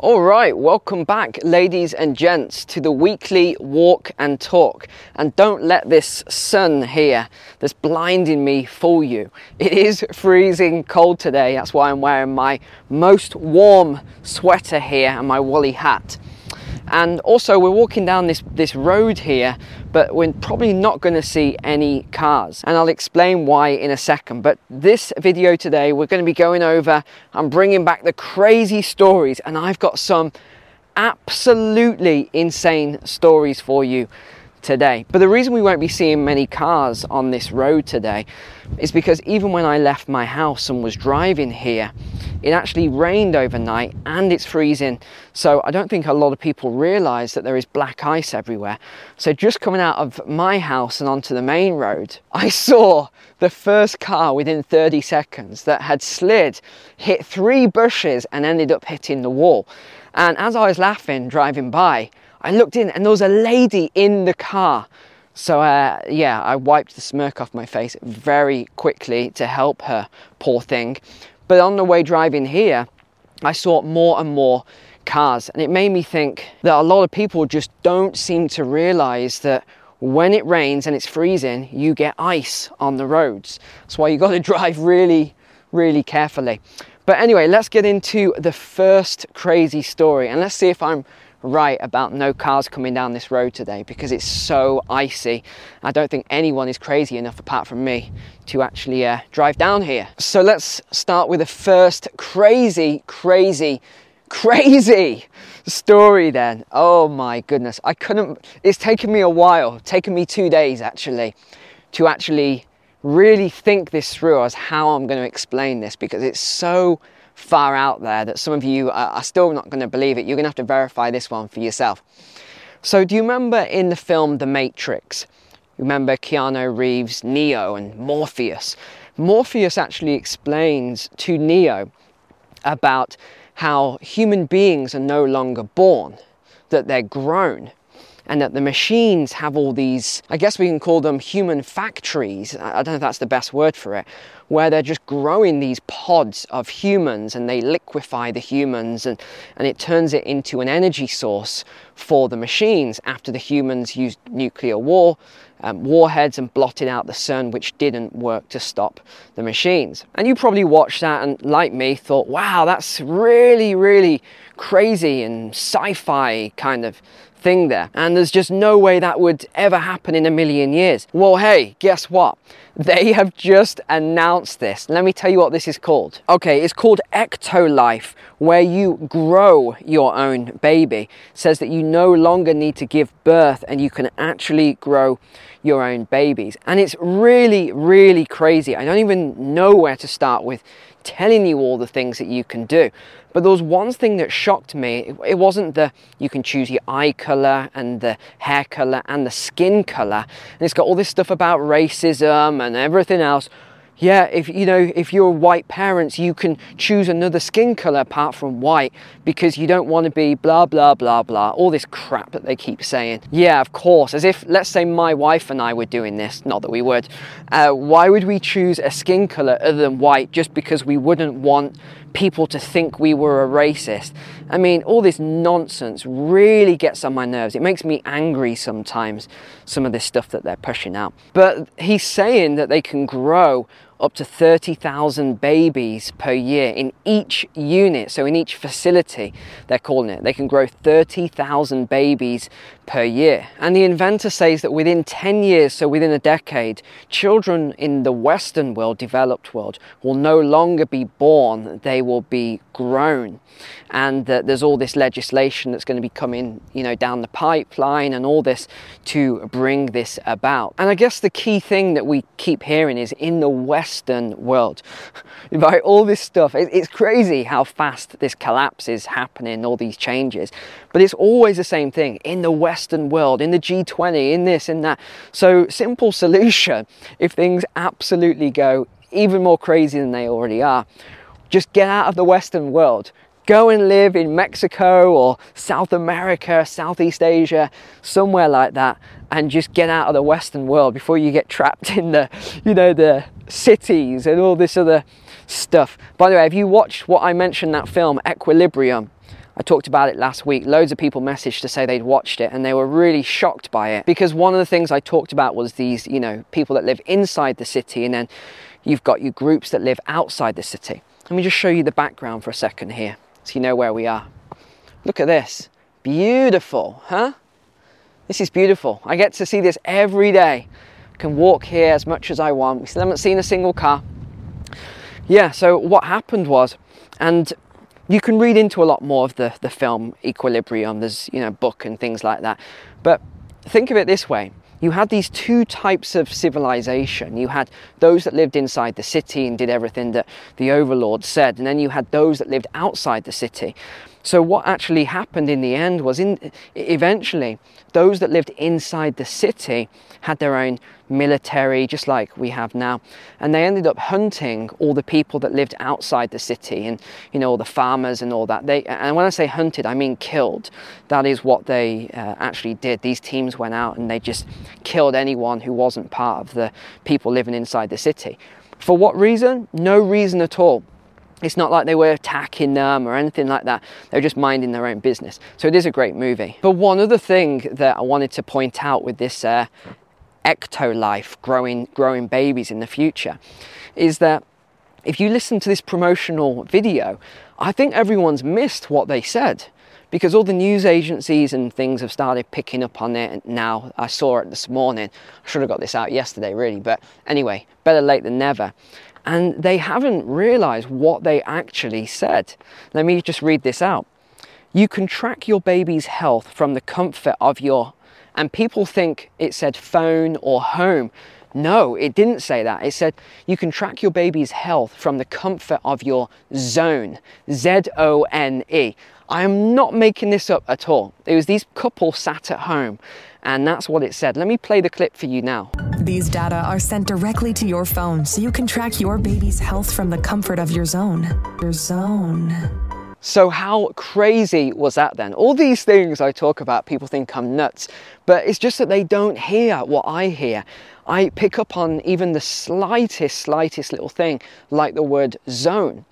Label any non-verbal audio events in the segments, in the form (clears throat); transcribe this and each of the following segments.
All right, welcome back, ladies and gents, to the weekly walk and talk. And don't let this sun here that's blinding me fool you. It is freezing cold today, that's why I'm wearing my most warm sweater here and my woolly hat. And also, we're walking down this, this road here, but we're probably not going to see any cars. And I'll explain why in a second. But this video today, we're going to be going over, I'm bringing back the crazy stories, and I've got some absolutely insane stories for you today. But the reason we won't be seeing many cars on this road today is because even when I left my house and was driving here, it actually rained overnight and it's freezing. So I don't think a lot of people realize that there is black ice everywhere. So just coming out of my house and onto the main road, I (laughs) saw the first car within 30 seconds that had slid, hit three bushes and ended up hitting the wall. And as I was laughing driving by, I looked in and there was a lady in the car. So, uh, yeah, I wiped the smirk off my face very quickly to help her, poor thing. But on the way driving here, I saw more and more cars, and it made me think that a lot of people just don't seem to realize that when it rains and it's freezing, you get ice on the roads. That's why you got to (laughs) drive really, really carefully. But anyway, let's get into the first crazy story and let's see if I'm right about no cars coming down this road today because it's so icy. I don't think anyone is crazy enough, apart from me, to actually uh, drive down here. So let's start with the first crazy, crazy, (laughs) crazy story then. Oh my goodness. I couldn't, it's taken me a while, taken me two days actually, to actually really think this through as how I'm going to explain this because it's so far out there that some of you are, still not going to believe it. You're going to have to verify this one for yourself. So, do you remember in the film The Matrix? Remember Keanu Reeves, Neo, and Morpheus? Morpheus actually explains to Neo about how human beings are no longer born, that they're grown and that the machines have all these, I guess we can call them human factories. I don't know if that's the best word for it, where they're just growing these pods of humans and they liquefy the humans and, and it turns it into an energy source for the machines after the humans used nuclear war um, warheads and blotted out the sun, which didn't work to stop the machines. And you probably watched that and, like me, thought, wow, that's really, really crazy and sci fi kind of thing there. And there's just no way that would ever happen in a million years. Well, hey, guess what? They have just announced this. Let me tell you what this is called. Okay, it's called Ectolife, where you grow your own baby. It says that you no longer need to give birth and you can actually grow your own babies. And it's really, really crazy. I don't even know where to start with telling you all the things that you can do. But there was one thing that shocked me. It wasn't the you can choose your eye color and the hair color and the skin color. And it's got all this stuff about racism and everything else yeah, if you know, if you're white parents, you can choose another skin color apart from white because you don't want to be blah blah blah blah. All this crap that they keep saying. Yeah, of course. As if, let's say, my wife and I were doing this. Not that we would. Uh, why would we choose a skin color other than white just because we wouldn't want people to think we were a racist? I mean, all this nonsense really gets on my nerves. It makes me angry sometimes. Some of this stuff that they're pushing out. But he's saying that they can grow up to 30,000 babies per year in each unit. So, in each facility, they're calling it, they can grow 30,000 babies per year. And the inventor says that within 10 years, so within a decade, children in the Western world, developed world, will no longer be born, they will be grown. And that there's all this legislation that's going to be coming, you know, down the pipeline and all this to bring this about. And I guess the key thing that we keep hearing is in the Western world, (laughs) right? All this stuff, it's crazy how fast this collapse is happening, all these changes. But it's always the same thing in the Western world, in the G20, in this, in that. So, simple solution if things absolutely go even more crazy than they already are, just get out of the Western world. Go and live in Mexico or South America, Southeast Asia, somewhere like that, and just get out of the Western world before you get trapped (laughs) in the, you know, the cities and all this other stuff. By the way, have you watched what I mentioned that film, Equilibrium? I talked about it last week. Loads of people messaged to say they'd watched it and they were really shocked by it because one of the things I talked about was these, you know, people that live inside the city and then you've got your groups that live outside the city. Let me just show you the background for a second here so you know where we are. Look at this. Beautiful, huh? This is beautiful. I get to see this every day. I can walk here as much as I want. We still haven't seen a single car. Yeah, so what happened was, and you can read into a lot more of the, the film Equilibrium, there's, you know, book and things like that. But think of it this way you had these two types of civilization. You had those that lived inside the city and did everything that the overlord said, and then you had those that lived outside the city. So what actually happened in the end was in eventually those that lived inside the city had their own military just like we have now. And they ended up hunting all the people that lived outside the city and you know all the farmers and all that. They and when I say hunted I mean killed. That is what they uh, actually did. These teams went out and they just killed anyone who wasn't part of the people living inside the city. For what reason? No reason at all it's not like they were attacking them or anything like that. They're just minding their own business. So it is a great movie. But one other thing that I wanted to point out with this uh, Ectolife, growing, growing babies in the future, is that if you listen to this promotional video, I think everyone's missed what they said because all the news agencies and things have started picking up on it now. I saw it this morning. I should have got this out yesterday, really, but anyway, better late than never and they haven't realized what they actually said. Let me just read this out. You can track your baby's health from the comfort of your, and people think it said phone or home. No, it didn't say that. It said you can track your baby's health from the comfort of your zone. Z O N E. I am not making this up at all. It was these couple sat at home and that's what it said. Let me play the clip for you now. These data are sent directly to your phone so you can track your baby's health from the comfort of your zone. Your zone. So, how crazy was that then? All these things I talk about, people think I'm nuts, but it's just that they don't hear what I hear. I pick up on even the slightest, slightest little thing, like the word zone.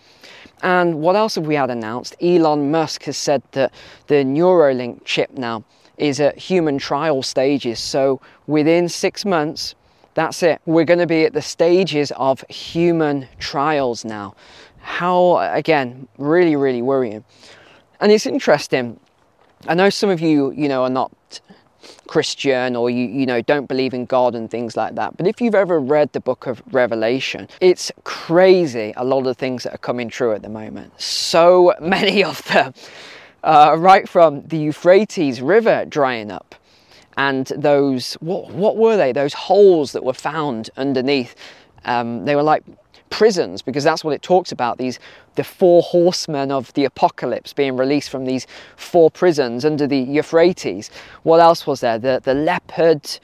And what else have we had announced? Elon Musk has said that the Neuralink chip now is at human trial stages. So within six months, that's it. We're going to be at the stages of human trials now. How, again, really, really worrying. And it's interesting. I know some of you, you know, are not Christian or you, you know, don't believe in God and things like that. But if you've ever read the book of Revelation, it's crazy a lot of things that are coming true at the moment. So (laughs) many of them uh, right from the Euphrates River drying up and those, what, what were they? Those holes that were found underneath. Um, they were like prisons because that's what it talks about these the four horsemen of the apocalypse being released from these four prisons under the euphrates what else was there the the leopard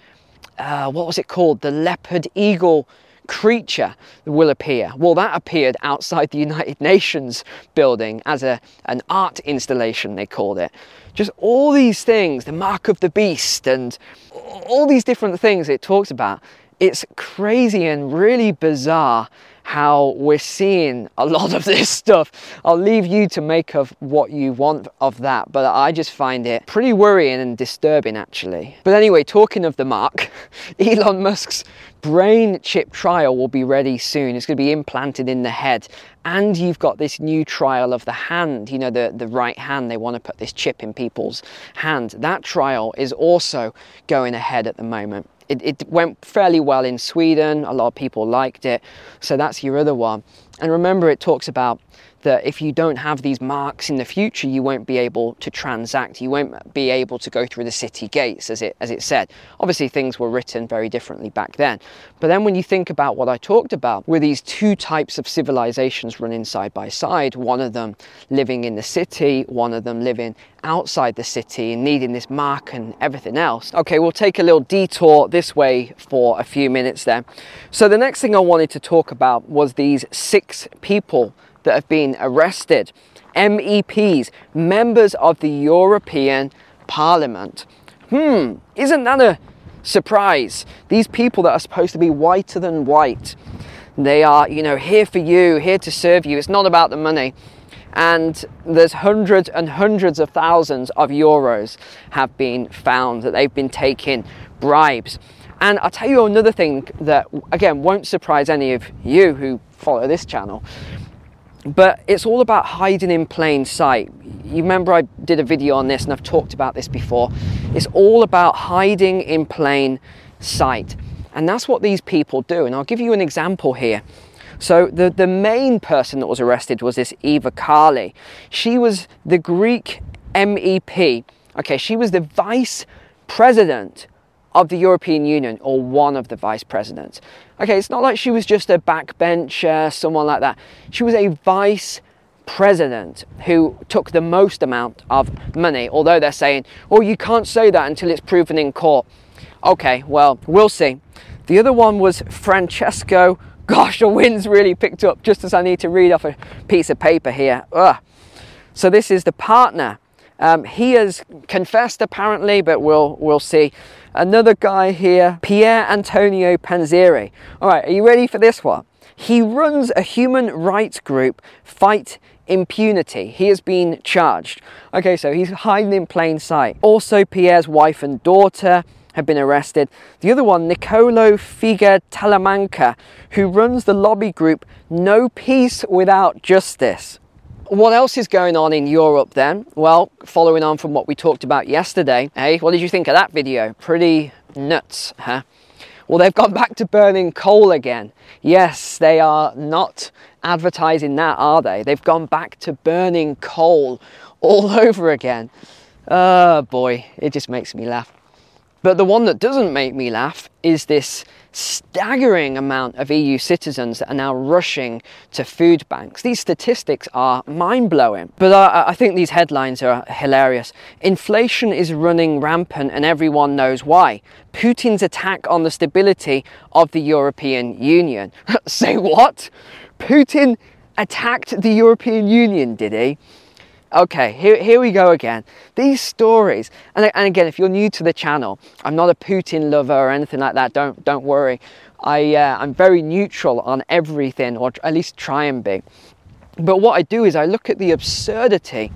uh, what was it called the leopard eagle creature will appear. Well, that appeared outside the (laughs) United Nations building as a, an art installation, they called it. Just all these things, the mark of the beast, and all these different things it talks about. It's crazy and really bizarre how we're seeing a lot of (laughs) this stuff. I'll leave you to make of what you want of that, but I just find it pretty worrying and disturbing actually. But anyway, talking of the mark, (laughs) Elon Musk's brain chip trial will be ready soon. It's going to be implanted in the head. And you've got this new trial of the hand, you know, the, the right hand. They want to put this chip in people's hand. That trial is also going ahead at the moment. It, it went fairly well in Sweden. A lot of people liked it. So that's your other one. And remember, it talks about that if you don't have these marks in the future, you won't be able to transact. You won't be able to go through the city gates, as it, as it said. Obviously, things were written very differently back then. But then when you think about what I talked about, with these two types of civilizations running side by side, one of them living in the city, one of them living outside the city and needing this mark and everything else. Okay, we'll take a little detour this way for a few minutes there. So the next thing I wanted to talk about was these six people that have been arrested. MEPs, members of the European Parliament. Hmm, isn't that a surprise? These people that are supposed to be whiter than white, they are, you know, here for you, here to serve you. It's not about the money. and there's hundreds and hundreds of thousands of euros have been found that they've been taking bribes. And I'll tell you another thing that, again, won't surprise any of you who follow this channel, but it's all about hiding in plain sight. You remember I did a video on this and I've talked about this before. It's all about hiding in plain sight. And that's what these people do. And I'll give you an example here. So the, the main person that was arrested was this Eva Kaili. She was the Greek MEP. Okay, she was the vice president of the European Union, or one of the vice presidents. Okay, it's not like she was just a backbencher, someone like that. She was a vice president who took the most amount of money, although they're saying, oh, you can't say that until it's proven in court. Okay, well, we'll see. The other one was Francesco. Gosh, the wind's really picked up just as I need to read off a piece of paper here. Ugh. So this is the partner. Um, he has confessed apparently, but we'll we'll see. Another guy here, Pier Antonio Panzeri. All right, are you ready for this one? He runs a human rights group, Fight Impunity. He has been charged. Okay, so he's hiding in plain sight. Also, Pierre's wife and daughter have been arrested. The other one, Nicolo Figa Talamanca, who runs the lobby group No Peace Without Justice. What else is going on in Europe then? Well, following on from what we talked about yesterday, hey, what did you think of that video? Pretty nuts, huh? Well, they've gone back to burning coal again. Yes, they are not advertising that, are they? They've gone back to burning coal all (laughs) over again. Oh boy, it just makes me laugh. But the one that doesn't make me laugh is this staggering amount of EU citizens that are now rushing to food banks. These statistics are mind blowing, but I, I, think these headlines are hilarious. Inflation is running rampant, and everyone knows why. Putin's attack on the stability of the European Union. (laughs) Say what? Putin attacked the European Union, did he? Okay, here, here we go again. These stories, and, and again, if you're new to the channel, I'm not a Putin lover or anything like that. Don't don't worry. I uh, I'm very neutral on everything, or at least try and be. But what I do is I look at the absurdity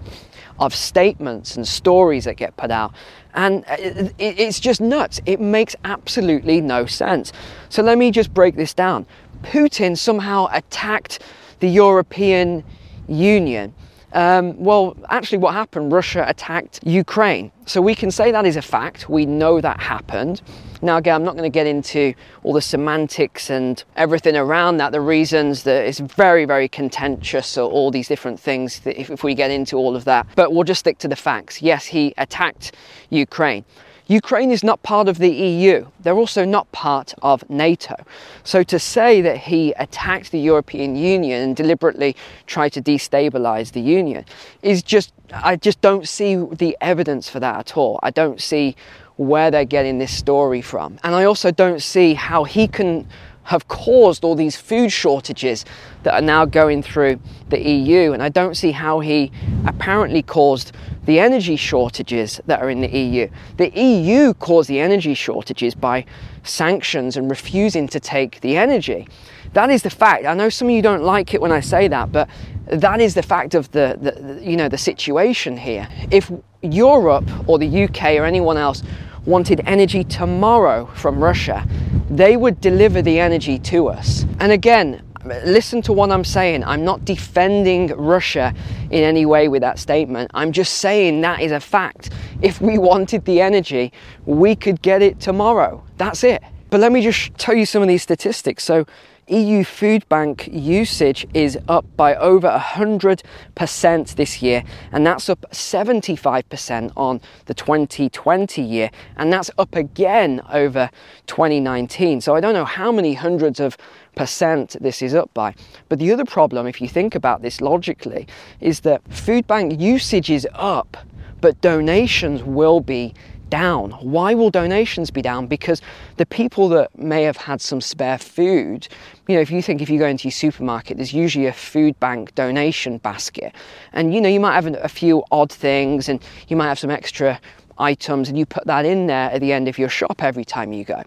of statements and stories that get put out, and it, it, it's just nuts. It makes absolutely no sense. So let me just break this down. Putin somehow attacked the European Union um, well, actually, what happened? Russia attacked Ukraine. So we can say that is a fact. We know that happened. Now, again, I'm not going to get into all the semantics and everything around that, the reasons that it's very, very contentious, or all these different things, if, if we get into all of that. But we'll just stick to the facts. Yes, he attacked Ukraine. Ukraine is not part of the EU. They're also not part of NATO. So to say that he attacked the European Union and deliberately tried to destabilize the Union is just, I just don't see the evidence for that at all. I don't see where they're getting this story from. And I also don't see how he can have caused all these food shortages that are now going through the EU. And I don't see how he apparently caused the energy shortages that are in the EU. The EU caused the energy shortages by sanctions and refusing to take the energy. That is the fact. I know some of you don't like it when I say that, but that is the fact of the, the, the you know the situation here. If Europe or the UK or anyone else wanted energy tomorrow from Russia, they would deliver the energy to us. And again, listen to what I'm saying. I'm not defending Russia in any way with that statement. I'm just saying that is a fact. If we (laughs) wanted the energy, we could get it tomorrow. That's it. But let me just tell you some of these statistics. So, EU food bank usage is up by over 100% this year, and that's up 75% on the 2020 year, and that's up again over 2019. So I don't know how many hundreds of percent this is up by. But the other problem, if you think about this logically, is that food bank usage is up, but donations will be down. Why will donations be down? Because the people that may have had some spare food, you know, if you think if you go into your supermarket, there's usually a food bank donation basket. And, you know, you might have a few odd things and you might have some extra items and you put that in there at the end of your shop every time you go.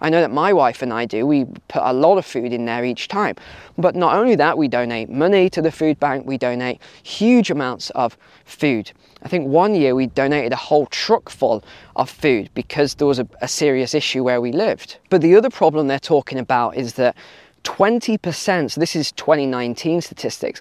I know that my wife and I do. We put a lot of food in there each time. But not only that, we donate money to the food bank, we donate huge amounts of food. I think one year we donated a whole truck full of food because there was a, a serious issue where we lived. But the other problem they're talking about is that 20%, so this is 2019 statistics,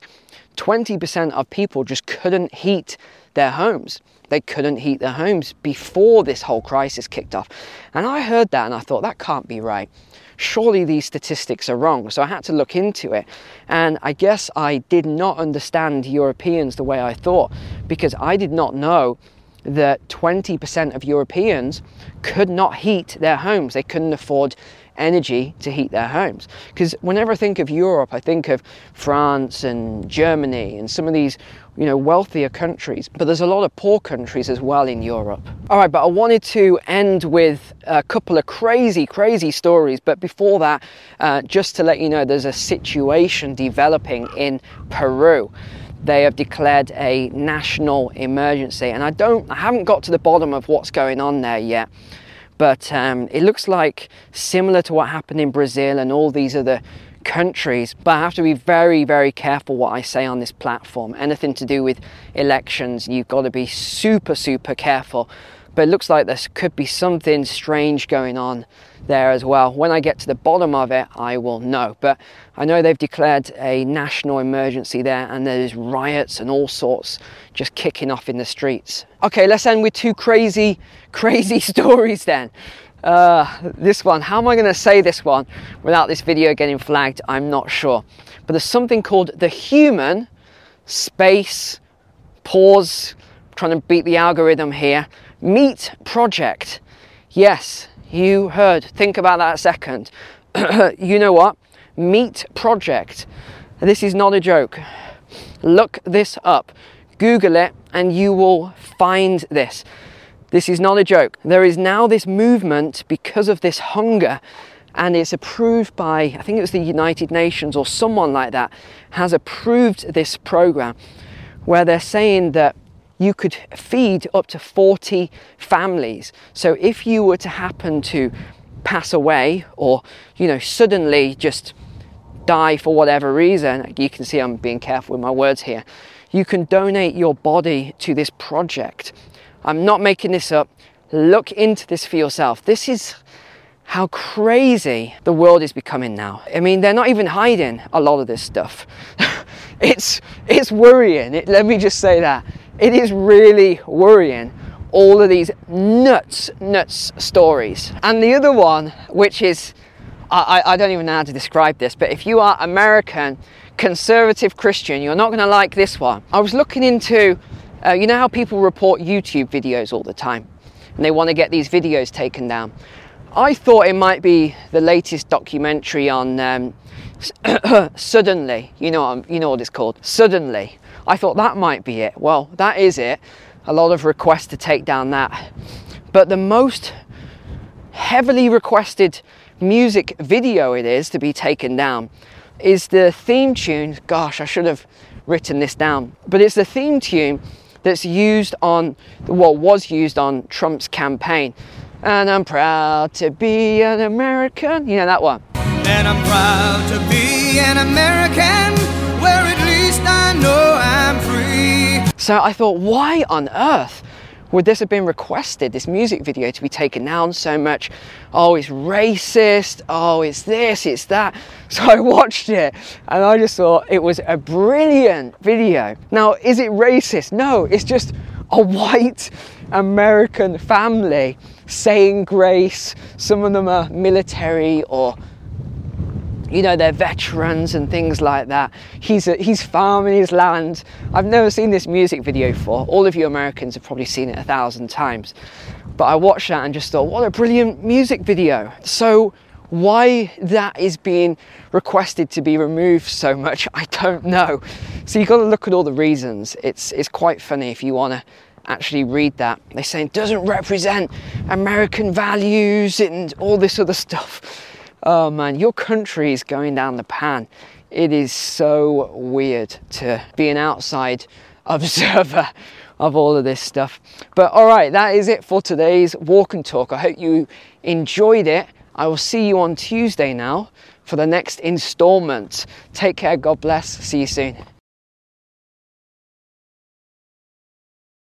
20% of people just couldn't heat their homes. They couldn't heat their homes before this whole crisis kicked off. And I heard that and I thought, that can't be right. Surely these statistics are wrong. So I had to look into it. And I guess I did not understand Europeans the way I thought because I did not know that 20% of Europeans could not heat their homes. They couldn't afford energy to heat their homes. Because whenever I think of Europe, I think of France and Germany and some of these, you know, wealthier countries. But there's a lot of poor countries as well in Europe. All right, but I wanted to end with a couple of crazy, crazy stories. But before that, uh, just to let you know, there's a situation developing in Peru they have declared a national emergency and i don't i haven't got to the bottom of what's going on there yet but um, it looks like similar to what happened in Brazil and all these other countries. But I have to be very, very careful what I say on this platform. Anything to do with elections, you've got to be super, super careful. But it looks like there could be something strange going on there as well. When I get to the bottom of it, I will know. But I know they've declared a national emergency there, and there's riots and all sorts just kicking off in the streets. Okay, let's end with two crazy, (laughs) crazy stories then. Uh, this one, how am I going to say this one without this video getting flagged? I'm not sure. But there's something called the human space pause, trying to beat the algorithm here. Meat project. Yes, you heard. Think about that a second. (clears throat) you know what? Meat Project. This is not a joke. Look this up. Google it and you will find this. This is not a joke. There is now this movement because of this hunger and it's approved by, I think it was the United Nations or someone like that, has approved this program where they're saying that you could feed up to 40 families. So if you were to happen to pass away or, you know, suddenly just die for whatever reason, you can see I'm being careful with my words here, you can donate your body to this project. I'm not making this up. Look into this for yourself. This is how crazy the world is becoming now. I mean, they're not even hiding a lot of this stuff. (laughs) it's it's worrying. It, let me just say that it is really worrying all of these nuts, nuts stories. And the other one, which is, I, I don't even know how to describe this, but if you are American, conservative Christian, you're not going to like this one. I was looking into, uh, you know how people report YouTube videos all the time, and they want to get these videos taken down. I thought it might be the latest documentary on um, (clears throat) Suddenly, you know, you know what it's called, Suddenly. I thought that might be it. Well, that is it. A lot of requests to take down that. But the most heavily requested music video it is to be taken down is the theme tune. Gosh, I should have written this down. But it's the theme tune that's used on, well, was used on Trump's campaign. And I'm proud to be an American. You know that one. And I'm proud to be an American least I know I'm free. So I thought, why on earth would this have been requested, this music video, to be taken down so much? Oh, it's racist. Oh, it's this, it's that. (laughs) So I watched it and I just thought it was a brilliant video. Now, is it racist? No, it's just a white American family saying grace. Some of them are military or you know, they're veterans and things like that. He's, a, he's farming his land. I've never seen this music video before. All of you Americans have probably seen it a thousand times. But I watched that and just thought, what a brilliant music video. So, why that is being requested to be removed so much, (laughs) I don't know. So, you've got to look at all the reasons. It's, it's quite funny if you want to actually read that. They say it doesn't represent American values and all this other stuff oh man, your country is going down the pan. It is so weird to be an outside (laughs) observer of all of this stuff. But all right, that is it for today's walk and talk. I hope you enjoyed it. I will see you on Tuesday now for the next installment. Take care, God bless. See you soon.